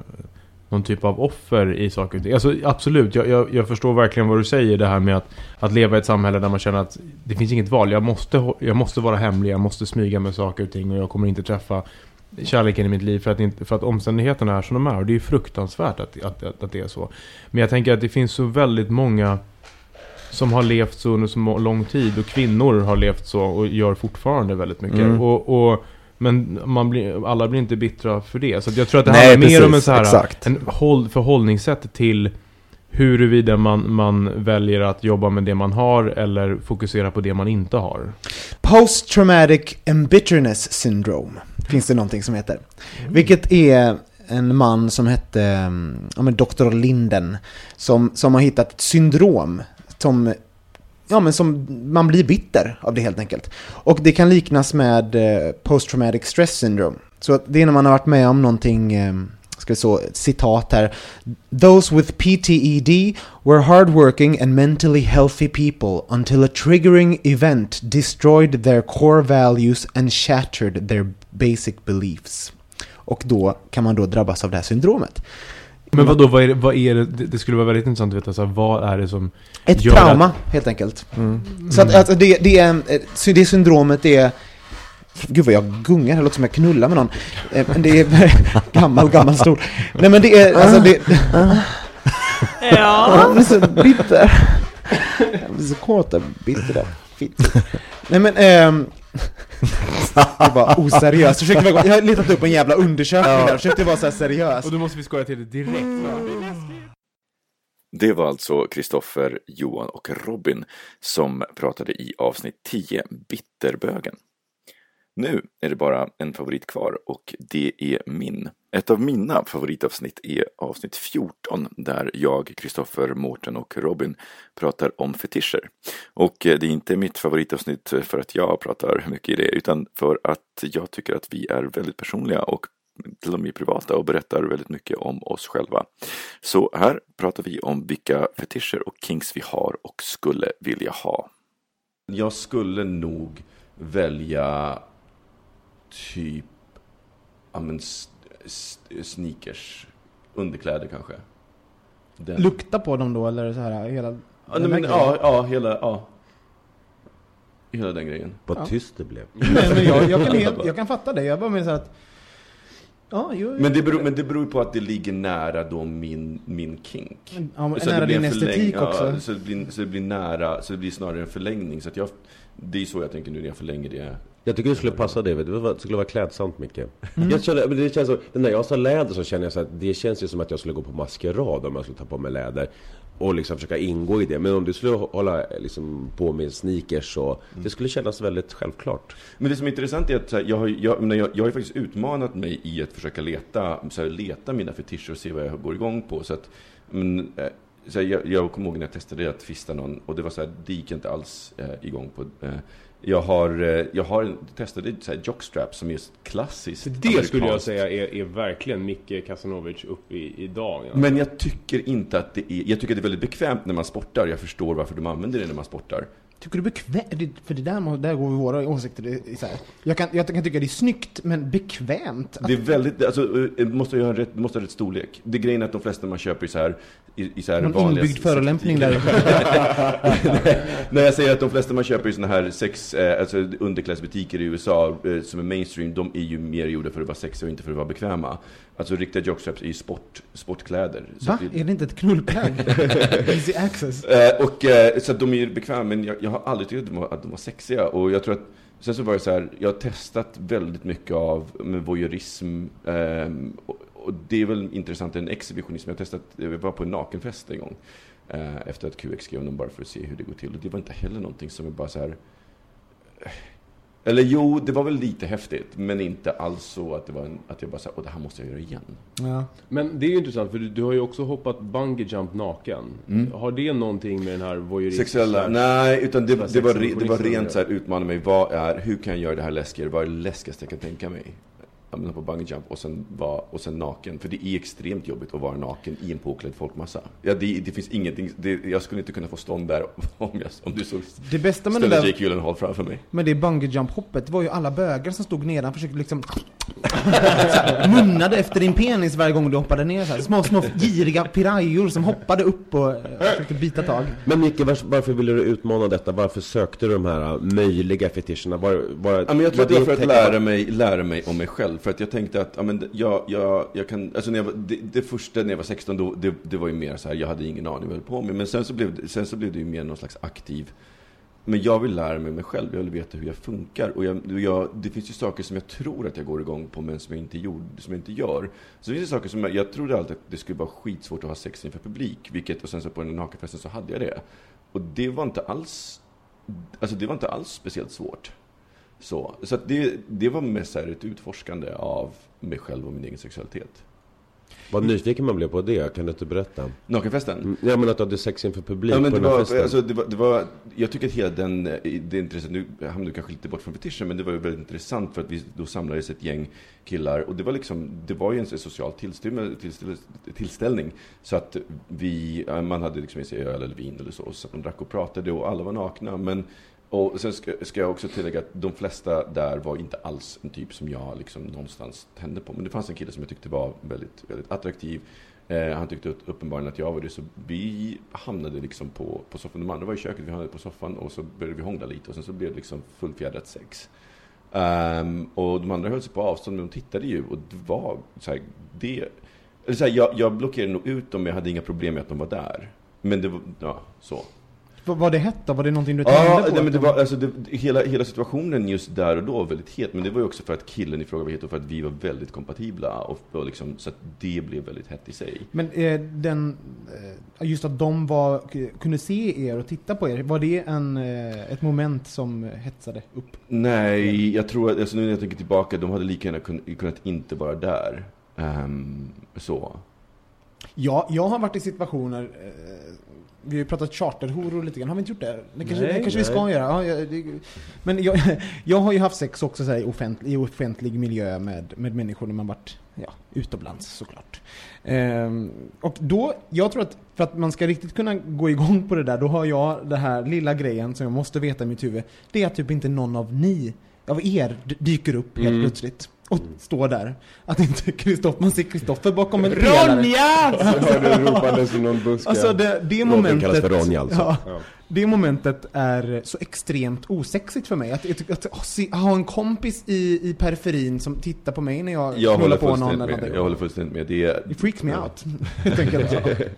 någon typ av offer i saker och ting. Alltså absolut, jag, jag, jag förstår verkligen vad du säger. Det här med att, att leva i ett samhälle där man känner att det finns inget val. Jag måste, jag måste vara hemlig, jag måste smyga med saker och ting. Och jag kommer inte träffa kärleken i mitt liv för att, för att omständigheterna är som de är. Och det är ju fruktansvärt att, att, att, att det är så. Men jag tänker att det finns så väldigt många som har levt så under så lång tid och kvinnor har levt så och gör fortfarande väldigt mycket. Mm. Och, och, men man blir, alla blir inte bittra för det. Så jag tror att det Nej, handlar mer om en så här, exakt. en håll, förhållningssätt till huruvida man, man väljer att jobba med det man har eller fokusera på det man inte har. Post-traumatic embitterness syndrome finns det någonting som heter. Vilket är en man som hette mm, ja, men Dr. Linden som, som har hittat ett syndrom som, ja, men som man blir bitter av det helt enkelt. Och det kan liknas med eh, post-traumatic stress syndrome. Så det är när man har varit med om någonting, eh, ska vi så, citat här. Those with PTED were hardworking and mentally healthy people until a triggering event destroyed their core values and shattered their basic beliefs. Och då kan man då drabbas av det här syndromet. Men vad då vad är det, vad är det, det skulle vara väldigt intressant att veta, så här, vad är det som Ett gör trauma, att- helt enkelt. Mm. Så att, alltså det, det, är, eh, det syndromet är... Gud vad jag gungar, det låter som jag knullar med någon. Eh, Men det är (laughs) gammal, gammal stol. Nej men det är, alltså det... Ja. Jag blir så bitter. Jag blir så kåt och bitter där. Nej men, ehm... Det var oseriöst. Jag, försökte vara- jag har letat upp en jävla undersökning där, jag försökte vara så här seriös. Och då måste vi skoja till det direkt. Det var alltså Kristoffer, Johan och Robin som pratade i avsnitt 10, Bitterbögen. Nu är det bara en favorit kvar och det är min. Ett av mina favoritavsnitt är avsnitt 14 där jag, Kristoffer, Mårten och Robin pratar om fetischer. Och eh, det är inte mitt favoritavsnitt för att jag pratar mycket i det utan för att jag tycker att vi är väldigt personliga och till och med privata och berättar väldigt mycket om oss själva. Så här pratar vi om vilka fetischer och kinks vi har och skulle vilja ha. Jag skulle nog välja typ, ja men sneakers, underkläder kanske. Den. Lukta på dem då, eller så här hela... Ja, men, grejen. ja, ja, hela, ja. Hela den grejen. Vad Ja. tyst det blev. Nej, men jag, jag, kan (laughs) helt, jag kan fatta det, jag bara menar så att... Ja, jo, Men det, beror, men det beror på att det ligger nära då min, min kink. Ja, men Så nära det blir din en förläng- estetik ja, också. Så det, blir, så det blir nära, så det blir snarare en förlängning. Så att jag, det är så jag tänker nu när jag förlänger det. Jag tycker det skulle passa du. det skulle vara klädsamt Micke. Mm. Jag känner, det känns så, när jag sa läder så känner jag så att det känns ju som att jag skulle gå på maskerad om jag skulle ta på mig läder. Och liksom försöka ingå i det. Men om du skulle hålla liksom, på med sneakers så, det skulle kännas väldigt självklart. Men det som är intressant är att här, jag, har, jag, jag, jag har faktiskt utmanat mig i att försöka leta, så här, leta mina fetischer och se vad jag går igång på. Så att, men, eh, så här, jag, jag kommer ihåg när jag testade att fista någon och det var så här, det gick jag inte alls eh, igång på. Eh, jag har, eh, jag har testade så här jockstrap som är ett klassiskt Det skulle jag amerikanskt- säga är, är verkligen Micke Kasanovic upp i, idag. alltså. Men jag tycker inte att det är, jag tycker att det är väldigt bekvämt när man sportar. Jag förstår varför de använder det när man sportar. Tycker du bekvämt? För det där, där går våra åsikter isär. Jag kan, jag kan tycka det är snyggt, men bekvämt? Det är väldigt, alltså, eh, måste ju ha rätt, måste ha rätt storlek. Det grejen är att de flesta man köper i så här, i, i så här Någon vanliga inbyggd förolämpning där. Nej, (laughs) När jag säger att de flesta man köper i såna här sex, eh, alltså underklädesbutiker i USA eh, som är mainstream, de är ju mer gjorda för att vara sexiga och inte för att vara bekväma. Alltså riktiga jockstraps ju sport, sportkläder. Va? det- Är det inte ett knullplagg? (laughs) Easy access. Eh, och, eh, så de är bekväma, men jag, jag har aldrig tyckt att de, var, att de var sexiga. Och jag tror att, sen så var det så här, jag har testat väldigt mycket av med voyeurism. ehm, och, och det är väl intressant, en exhibitionism. Jag har testat, jag var på en nakenfest en gång. eh, efter att QX skrev dem bara för att se hur det går till. Och det var inte heller någonting som är bara så här... Eller jo, det var väl lite häftigt, men inte alls så att, det var en, att jag bara sa, åh det här måste jag göra igen. Ja. Men det är ju intressant, för du, du har ju också hoppat bungee jump naken. Mm. Har det någonting med den här voyeurism? Sexuella? Nej, utan det, det, var, det var sexualismen rent att så här utmana mig. Vad är, hur kan jag göra det här läskigare? Vad är det läskigaste jag kan tänka mig? Menar på bungee jump och sen, var, och sen naken. För det är extremt jobbigt att vara naken i en påklädd folkmassa. Ja, det, det finns ingenting, det, jag skulle inte kunna få stånd där (laughs) om, jag, om du såg Det bästa med ställde det där- Jake Gyllenhaal framför mig. Men det bungee jump hoppet var ju alla bögar som stod nedan försökte liksom här, (laughs) munnade efter din penis varje gång du hoppade ner så här. Små, små giriga pirajor som hoppade upp och eh, försökte bita tag. Men Micke, varför ville du utmana detta? Varför sökte du de här äh, möjliga fetischerna? Var, var, Ja, men jag tror att det var för att lära mig, lära mig om mig själv. För att jag tänkte att, ja, men jag, jag, jag kan, alltså när jag var, det, det första när jag var 16, då, det, det var ju mer så här, jag hade ingen aning vad jag höll på med. Men sen så blev det, sen så blev det ju mer någon slags aktiv, men jag vill lära mig mig själv, jag vill veta hur jag funkar. Och jag, jag, det finns ju saker som jag tror att jag går igång på, men som jag inte, gjorde, som jag inte gör. Så det finns det saker som jag, jag trodde alltid att det skulle vara skitsvårt att ha sex inför publik, vilket, och sen så på den nakenfesten så hade jag det. Och det var inte alls, alltså det var inte alls speciellt svårt. Så, så det, det var mest så här ett utforskande av mig själv och min egen sexualitet. Vad nyfiken man blev på det, kan du inte berätta? Nakenfesten? Mm, Ja men att du hade sex inför publik Ja, men på det var, festen. alltså, det, var, det var, jag tycker att hela den, eh, det intresset, nu hamnar du kanske lite bort från fetischen, men det var ju väldigt intressant för att vi då samlades ett gäng killar och det var liksom, det var ju en social tillställning, tillställning så att vi, man hade liksom med sig öl eller vin eller så, så de drack och pratade och alla var nakna, men och sen ska, ska jag också tillägga att de flesta där var inte alls en typ som jag liksom någonstans tände på. Men det fanns en kille som jag tyckte var väldigt, väldigt attraktiv. Eh, han tyckte uppenbarligen att jag var det, så vi hamnade liksom på, på soffan. De andra var i köket, vi hamnade på soffan och så började vi hångla lite och sen så blev det liksom fullfjädrat sex. Um, och de andra höll sig på avstånd, men de tittade ju och det var så här, det... Eller så här, jag, jag blockerade nog ut dem, men jag hade inga problem med att de var där. Men det var, ja, så. Var det hett då? Var det någonting du Ja, tände på? nej, men det var, alltså, det, hela, hela situationen just där och då var väldigt het. Men det var ju också för att killen i fråga var het och för att vi var väldigt kompatibla. Och, och liksom, så att det blev väldigt hett i sig. Men eh, den, eh, just att de var, kunde se er och titta på er, var det en, eh, ett moment som hetsade upp? Nej, jag tror att, alltså, nu när jag tänker tillbaka, de hade lika gärna kun, kunnat inte vara där. Ehm, så. Ja, jag har varit i situationer, eh, vi har ju pratat charterhoror lite grann, har vi inte gjort det? Det kanske, Nej, det kanske vi ska göra. Ja, jag, det, men jag, (laughs) jag har ju haft sex också så här, i, offentlig, i offentlig miljö med, med människor när man varit ja, utomlands såklart. Ehm, och då, jag tror att för att man ska riktigt kunna gå igång på det där, då har jag den här lilla grejen som jag måste veta i mitt huvud. Det är att typ inte någon av ni, av er, dyker upp helt Mm. plötsligt. Och står där. Att inte Kristoffer, man ser Kristoffer bakom en pelare. Ronja! Så (laughs) hör du ropandes i någon buske. Alltså det, det momentet... för Ronja alltså. Ja, Ja. Det momentet är så extremt osexigt för mig. Att, att, att, att ha en kompis i, i periferin som tittar på mig när jag, Jag knullar håller på någon eller med. någonting. Jag håller fullständigt med. Det, är- Det freaks me out, (laughs) helt enkelt. (laughs)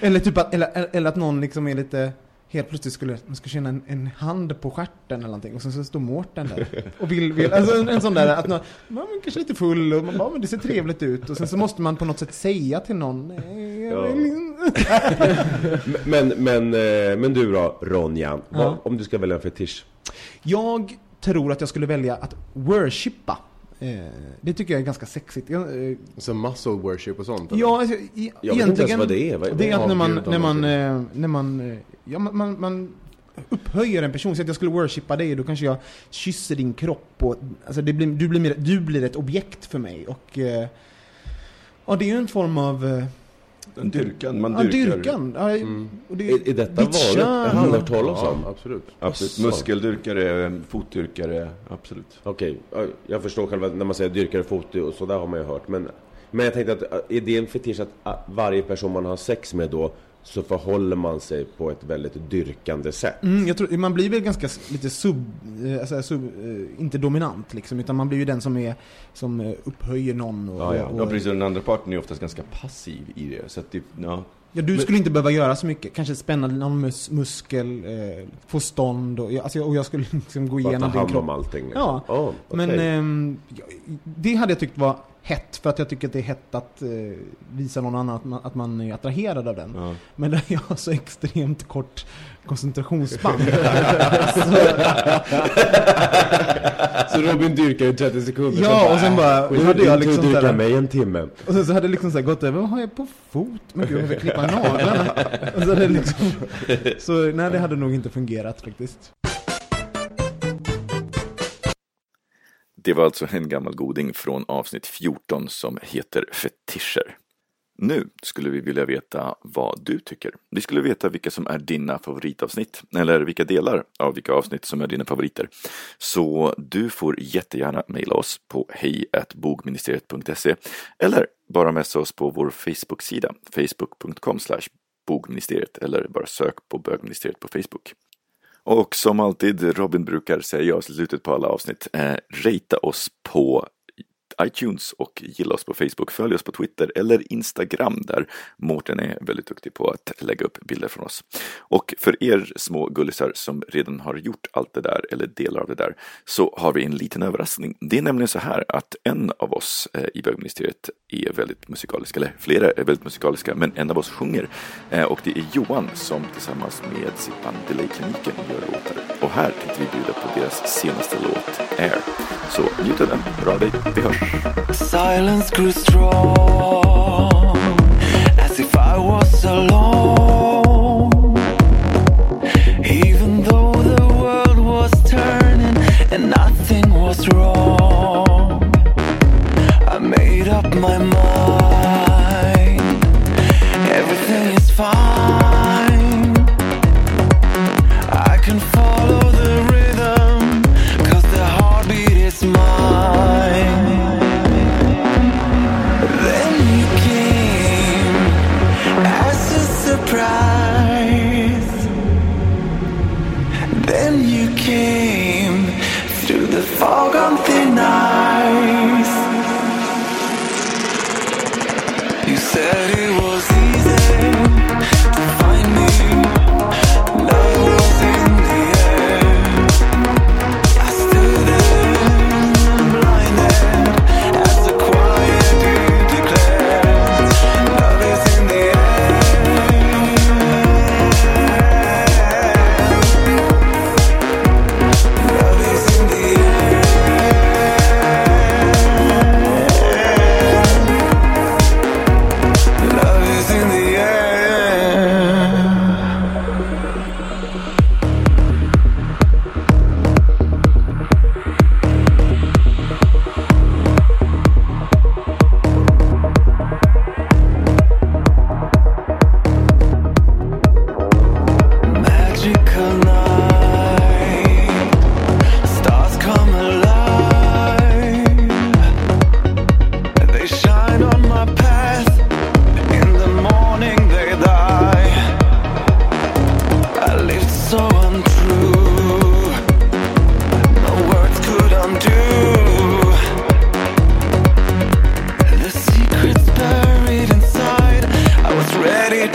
Eller typ att, eller, eller att någon liksom är lite, helt plötsligt skulle, man ska känna en, en hand på stjärten eller någonting och sen så står Mårten där (laughs) och vill, vill alltså en, en sån där att man är kanske lite full och man bara, men det ser trevligt ut och sen så måste man på något sätt säga till någon, "Nej, inte." (laughs) men, men, eh, men du då, Ronja? Vad, Ja. om du ska välja en fetisch? Jag tror att jag skulle välja att worshippa. Eh, det tycker jag är ganska sexigt. Eh, Så muscle worship och sånt? eller? Ja, alltså, i, Jag vet inte ens vad det är. Vad- det är att när man, när man, eh, när man, ja, man, man, man upphöjer en person. Så att jag skulle worshippa dig, då kanske jag kysser din kropp och, alltså det blir, du, blir mer, du blir ett objekt för mig. Och, ja, det är ju en form av... eh, En dyrkan, man Ja, dyrkar. dyrkan. Ja, Mm. och det, Är, är detta vanligt? Jag har hört talas Ja, om. absolut. Absolut. Asså. Muskeldyrkare, fotdyrkare, absolut. Okej, ja, jag förstår själva när man säger dyrkare fot och sådär har man ju hört. Men, men jag tänkte att är det en fetisch att varje person man har sex med då så förhåller man sig på ett väldigt dyrkande sätt? Mm, jag tror, man blir väl ganska lite sub, eh, alltså sub, eh, inte dominant liksom, utan man blir ju den som är, som eh, upphöjer någon och, Ja, ja. och, ja precis. Den andra parten är oftast ganska passiv i det. Så att det, ja. Ja, du Men- skulle inte behöva göra så mycket. Kanske spänna någon mus muskel, eh, få stånd och, jag- alltså, jag- och jag skulle (laughs) liksom gå Bara ta igenom din hand kropp. om allting? liksom. Ja, Ja, okej. Men ja, det hade jag tyckt var hett, för att jag tycker att det är hett att eh, visa någon annan att man, att man är attraherad av den. Ja. Men där jag har så extremt kort koncentrationsspann. (laughs) Så Robin dyrkar i 30 sekunder. ja, och sen bara Nu hade jag liksom dyrkar såhär, mig en timme. och sen så hade det liksom så här gått över, vad har jag på fot? Men gud, jag får klippa naglarna. Och så hade liksom, så nej, det hade nog inte fungerat faktiskt. Det var alltså en gammal goding från avsnitt 14 som heter Fetischer. Nu skulle vi vilja veta vad du tycker. Vi skulle veta vilka som är dina favoritavsnitt, eller vilka delar av vilka avsnitt som är dina favoriter. Så du får jättegärna mejla oss på hejbogministeriet.se eller bara messa oss på vår Facebook-sida, facebook.com bogministeriet eller bara sök på bögministeriet på Facebook. Och som alltid Robin brukar säga i slutet på alla avsnitt, eh, rata oss på iTunes och gilla oss på Facebook. Följ oss på Twitter eller Instagram där Mårten är väldigt duktig på att lägga upp bilder från oss. Och för er små gullisar som redan har gjort allt det där eller delar av det där så har vi en liten överraskning. Det är nämligen så här att en av oss eh, i bögministeriet är väldigt musikaliska, eller flera är väldigt musikaliska, men en av oss sjunger. Eh, och det är Johan som tillsammans med sitt band Delay-kliniken gör låtar. Och här tänkte vi bjuda på deras senaste låt, Air. Så njut av den, hör av dig, vi hörs! Silence grew strong as if I was alone. Even though the world was turning and nothing was wrong, I made up my mind. Everything is fine.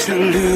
To lose.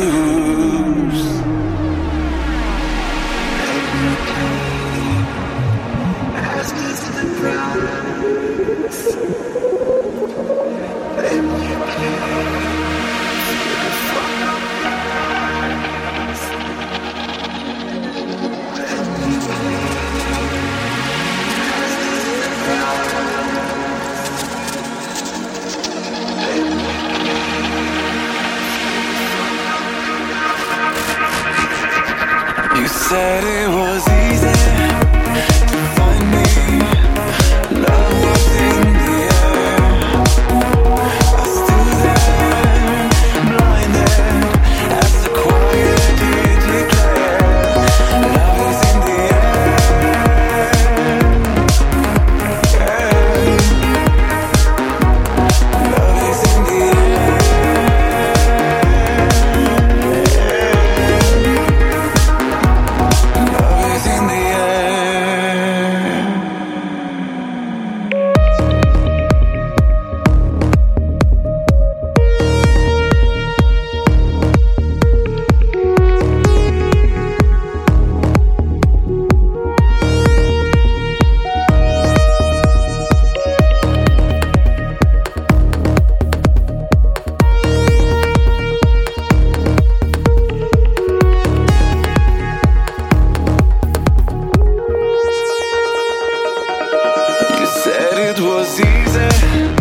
Was